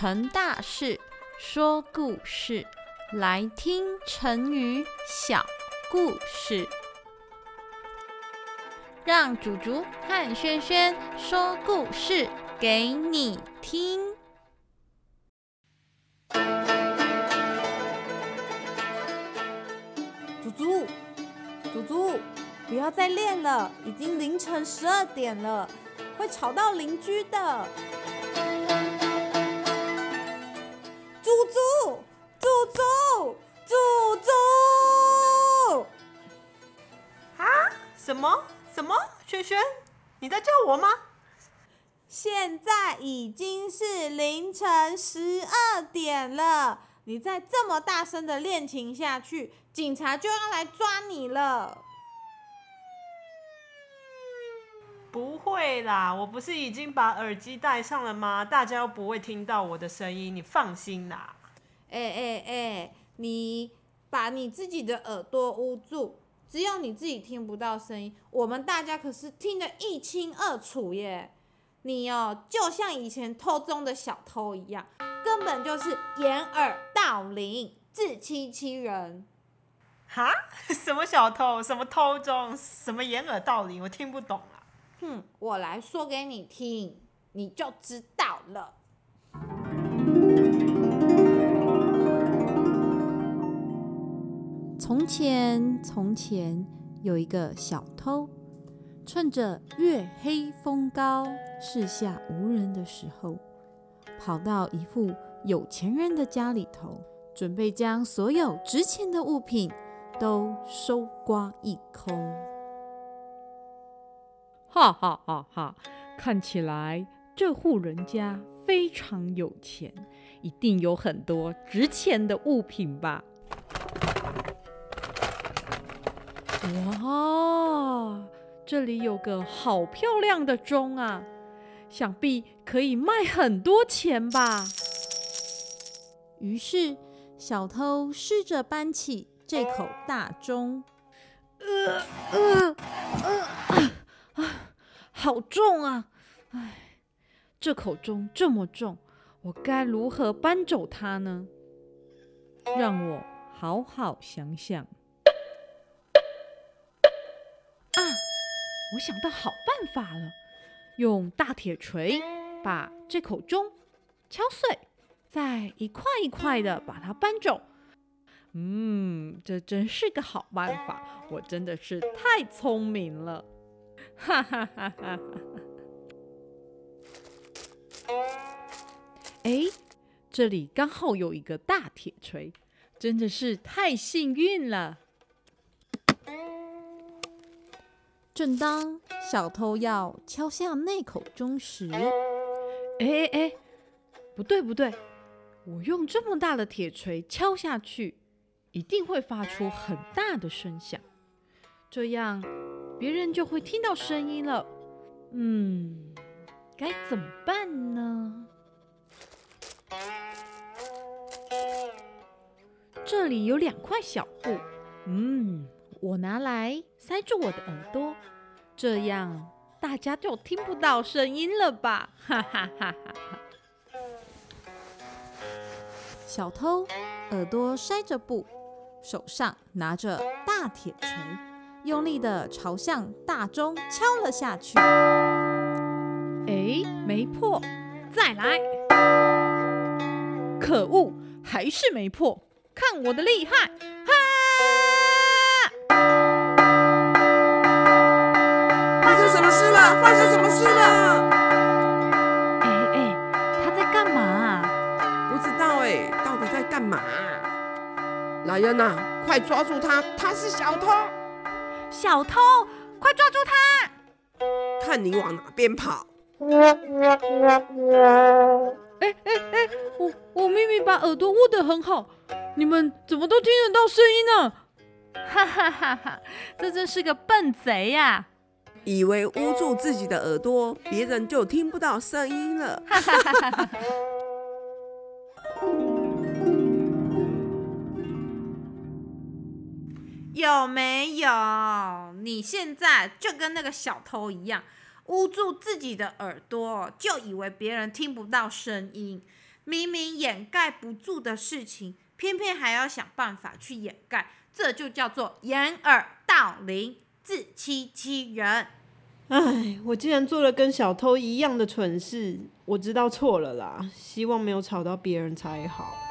成大事，说故事，来听成语小故事。让祖竹和轩轩说故事给你听。祖祖，祖祖，不要再练了，已经凌晨十二点了，会吵到邻居的。祖祖，祖祖，祖祖！啊？什么？什么？轩轩，你在叫我吗？现在已经是凌晨十二点了，你再这么大声的练琴下去，警察就要来抓你了。不会啦，我不是已经把耳机戴上了吗？大家又不会听到我的声音，你放心啦。哎哎哎，你把你自己的耳朵捂住，只有你自己听不到声音，我们大家可是听得一清二楚耶。你哦，就像以前偷钟的小偷一样，根本就是掩耳盗铃、自欺欺人。哈？什么小偷？什么偷钟？什么掩耳盗铃？我听不懂啊。哼，我来说给你听，你就知道了。从前，从前有一个小偷，趁着月黑风高、四下无人的时候，跑到一户有钱人的家里头，准备将所有值钱的物品都收刮一空。哈哈哈哈！看起来这户人家非常有钱，一定有很多值钱的物品吧？哇，这里有个好漂亮的钟啊，想必可以卖很多钱吧。于是，小偷试着搬起这口大钟，呃呃呃，好重啊！唉，这口钟这么重，我该如何搬走它呢？让我好好想想。啊我想到好办法了，用大铁锤把这口钟敲碎，再一块一块的把它搬走。嗯，这真是个好办法，我真的是太聪明了，哈哈哈哈哈！哎，这里刚好有一个大铁锤，真的是太幸运了。正当小偷要敲下那口钟时，哎哎，不对不对，我用这么大的铁锤敲下去，一定会发出很大的声响，这样别人就会听到声音了。嗯，该怎么办呢？这里有两块小布，嗯。我拿来塞住我的耳朵，这样大家就听不到声音了吧？哈哈哈哈哈！小偷耳朵塞着布，手上拿着大铁锤，用力的朝向大钟敲了下去。哎，没破，再来！可恶，还是没破！看我的厉害！哈！发生什么事了？哎哎，他在干嘛？不知道哎，到底在干嘛？来人呐，快抓住他！他是小偷！小偷，快抓住他！看你往哪边跑！哎哎哎，我我明明把耳朵捂得很好，你们怎么都听得到声音呢？哈哈哈哈，这真是个笨贼呀！以为捂住自己的耳朵，别人就听不到声音了。有没有？你现在就跟那个小偷一样，捂住自己的耳朵，就以为别人听不到声音。明明掩盖不住的事情，偏偏还要想办法去掩盖，这就叫做掩耳盗铃，自欺欺人。唉，我竟然做了跟小偷一样的蠢事，我知道错了啦，希望没有吵到别人才好。